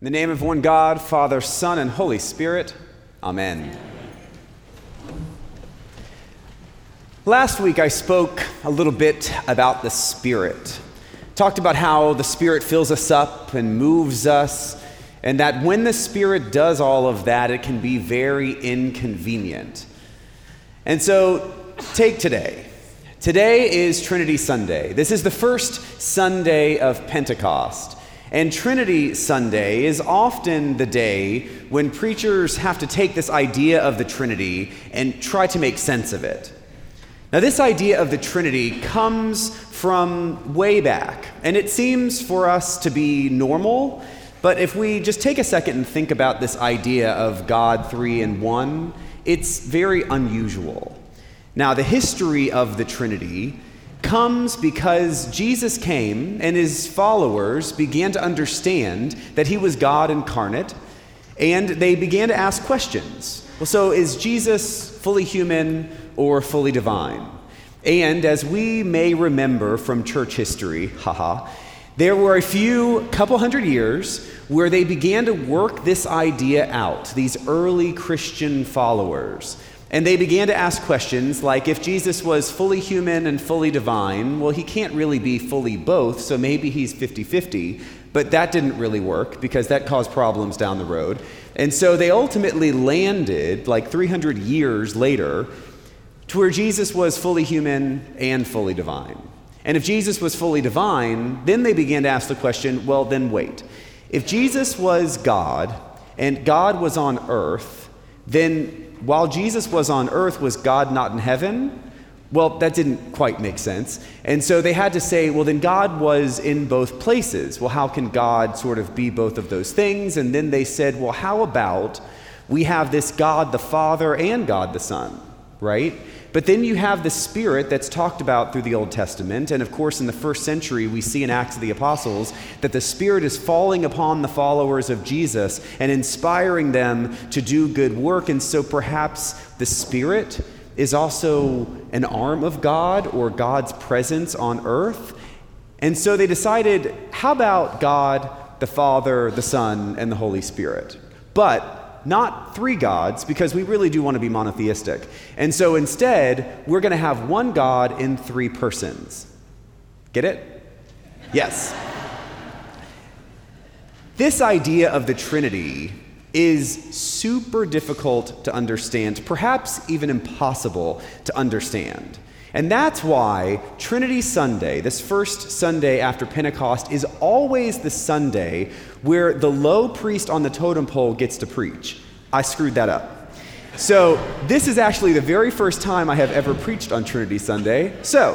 In the name of one God, Father, Son, and Holy Spirit, Amen. Last week I spoke a little bit about the Spirit. Talked about how the Spirit fills us up and moves us, and that when the Spirit does all of that, it can be very inconvenient. And so, take today. Today is Trinity Sunday. This is the first Sunday of Pentecost. And Trinity Sunday is often the day when preachers have to take this idea of the Trinity and try to make sense of it. Now, this idea of the Trinity comes from way back, and it seems for us to be normal. But if we just take a second and think about this idea of God three in one, it's very unusual. Now, the history of the Trinity comes because Jesus came and his followers began to understand that he was God incarnate, and they began to ask questions. Well, so is Jesus fully human or fully divine? And as we may remember from church history, haha, there were a few couple hundred years where they began to work this idea out, these early Christian followers. And they began to ask questions like if Jesus was fully human and fully divine, well, he can't really be fully both, so maybe he's 50 50. But that didn't really work because that caused problems down the road. And so they ultimately landed, like 300 years later, to where Jesus was fully human and fully divine. And if Jesus was fully divine, then they began to ask the question well, then wait. If Jesus was God and God was on earth, then while Jesus was on earth, was God not in heaven? Well, that didn't quite make sense. And so they had to say, well, then God was in both places. Well, how can God sort of be both of those things? And then they said, well, how about we have this God the Father and God the Son, right? But then you have the Spirit that's talked about through the Old Testament. And of course, in the first century, we see in Acts of the Apostles that the Spirit is falling upon the followers of Jesus and inspiring them to do good work. And so perhaps the Spirit is also an arm of God or God's presence on earth. And so they decided how about God, the Father, the Son, and the Holy Spirit? But not three gods, because we really do want to be monotheistic. And so instead, we're going to have one God in three persons. Get it? Yes. This idea of the Trinity is super difficult to understand, perhaps even impossible to understand. And that's why Trinity Sunday, this first Sunday after Pentecost, is always the Sunday where the low priest on the totem pole gets to preach. I screwed that up. So, this is actually the very first time I have ever preached on Trinity Sunday. So,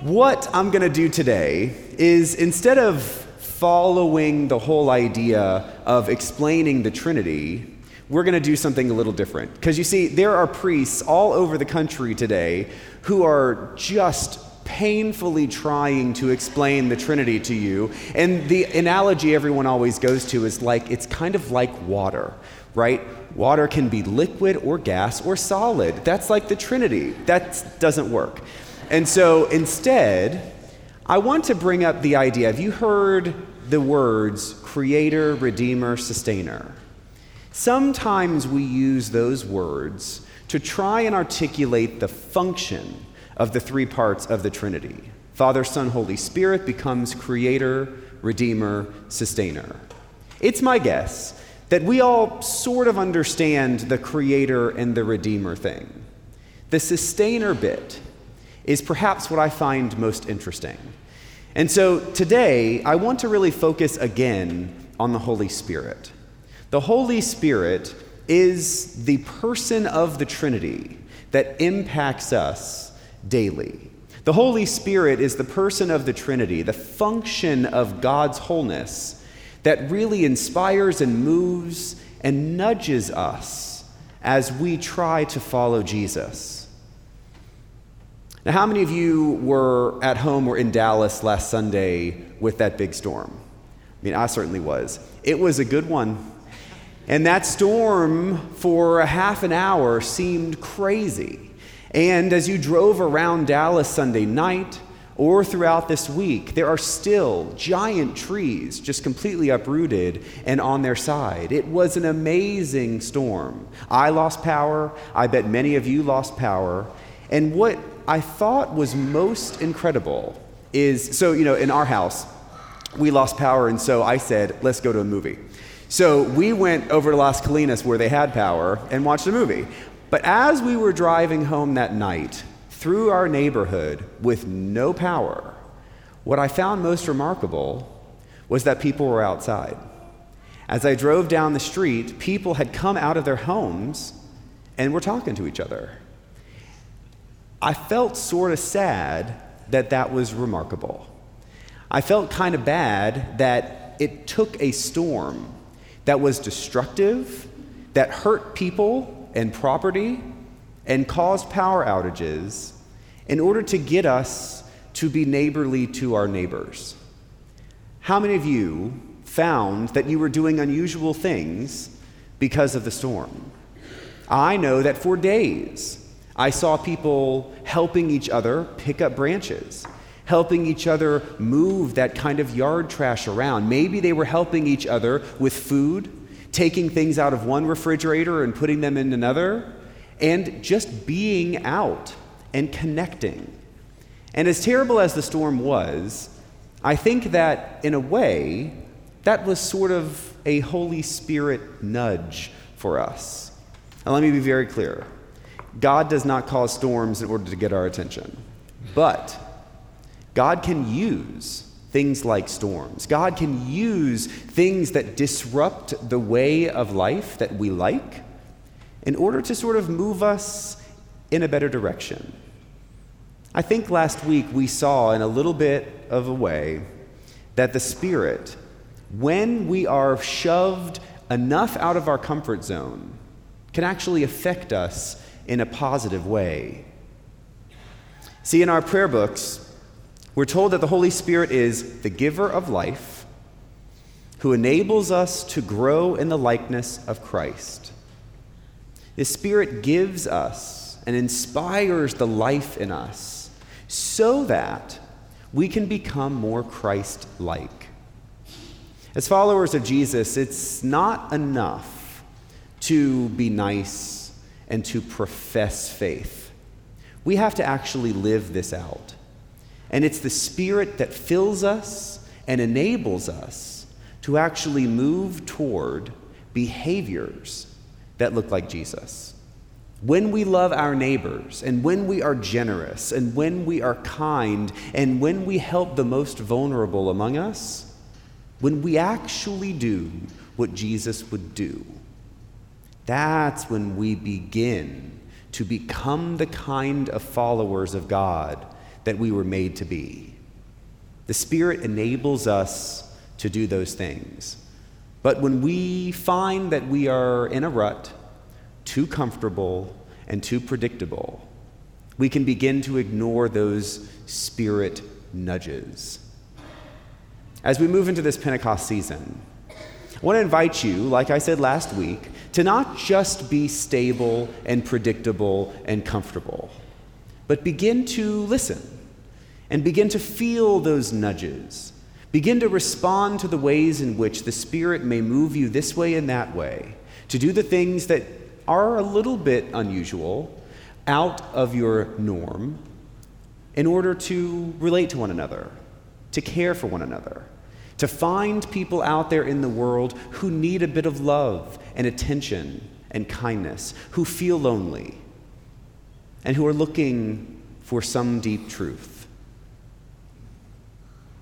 what I'm going to do today is instead of following the whole idea of explaining the Trinity, we're going to do something a little different. Because you see, there are priests all over the country today who are just painfully trying to explain the Trinity to you. And the analogy everyone always goes to is like it's kind of like water, right? Water can be liquid or gas or solid. That's like the Trinity. That doesn't work. And so instead, I want to bring up the idea. Have you heard the words creator, redeemer, sustainer? Sometimes we use those words to try and articulate the function of the three parts of the Trinity. Father, Son, Holy Spirit becomes creator, redeemer, sustainer. It's my guess that we all sort of understand the creator and the redeemer thing. The sustainer bit is perhaps what I find most interesting. And so today, I want to really focus again on the Holy Spirit. The Holy Spirit is the person of the Trinity that impacts us daily. The Holy Spirit is the person of the Trinity, the function of God's wholeness that really inspires and moves and nudges us as we try to follow Jesus. Now, how many of you were at home or in Dallas last Sunday with that big storm? I mean, I certainly was. It was a good one. And that storm for a half an hour seemed crazy. And as you drove around Dallas Sunday night, or throughout this week, there are still giant trees just completely uprooted and on their side. It was an amazing storm. I lost power. I bet many of you lost power. And what I thought was most incredible is so, you know, in our house, we lost power, and so I said, let's go to a movie. So we went over to Las Colinas where they had power and watched a movie. But as we were driving home that night, through our neighborhood with no power, what I found most remarkable was that people were outside. As I drove down the street, people had come out of their homes and were talking to each other. I felt sort of sad that that was remarkable. I felt kind of bad that it took a storm that was destructive, that hurt people and property, and caused power outages in order to get us to be neighborly to our neighbors. How many of you found that you were doing unusual things because of the storm? I know that for days I saw people helping each other pick up branches, helping each other move that kind of yard trash around. Maybe they were helping each other with food, taking things out of one refrigerator and putting them in another and just being out and connecting. And as terrible as the storm was, I think that in a way, that was sort of a Holy Spirit nudge for us. Now, let me be very clear God does not cause storms in order to get our attention, but God can use things like storms. God can use things that disrupt the way of life that we like in order to sort of move us in a better direction. I think last week we saw in a little bit of a way that the Spirit, when we are shoved enough out of our comfort zone, can actually affect us in a positive way. See, in our prayer books, we're told that the Holy Spirit is the giver of life who enables us to grow in the likeness of Christ. The Spirit gives us and inspires the life in us so that we can become more Christ like. As followers of Jesus, it's not enough to be nice and to profess faith. We have to actually live this out. And it's the Spirit that fills us and enables us to actually move toward behaviors that look like Jesus. When we love our neighbors, and when we are generous, and when we are kind, and when we help the most vulnerable among us, when we actually do what Jesus would do, that's when we begin to become the kind of followers of God that we were made to be. The Spirit enables us to do those things. But when we find that we are in a rut, too comfortable, and too predictable, we can begin to ignore those spirit nudges. As we move into this Pentecost season, I want to invite you, like I said last week, to not just be stable and predictable and comfortable, but begin to listen and begin to feel those nudges Begin to respond to the ways in which the Spirit may move you this way and that way, to do the things that are a little bit unusual, out of your norm, in order to relate to one another, to care for one another, to find people out there in the world who need a bit of love and attention and kindness, who feel lonely, and who are looking for some deep truth.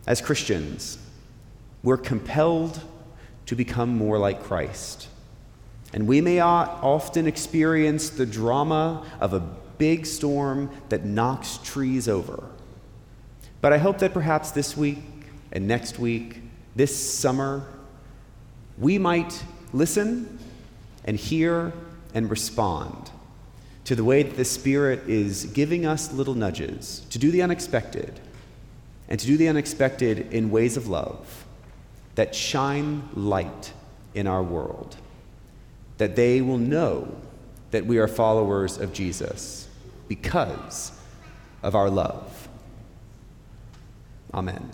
As Christians, we're compelled to become more like Christ. And we may often experience the drama of a big storm that knocks trees over. But I hope that perhaps this week and next week, this summer, we might listen and hear and respond to the way that the Spirit is giving us little nudges to do the unexpected and to do the unexpected in ways of love that shine light in our world, that they will know that we are followers of Jesus because of our love. Amen.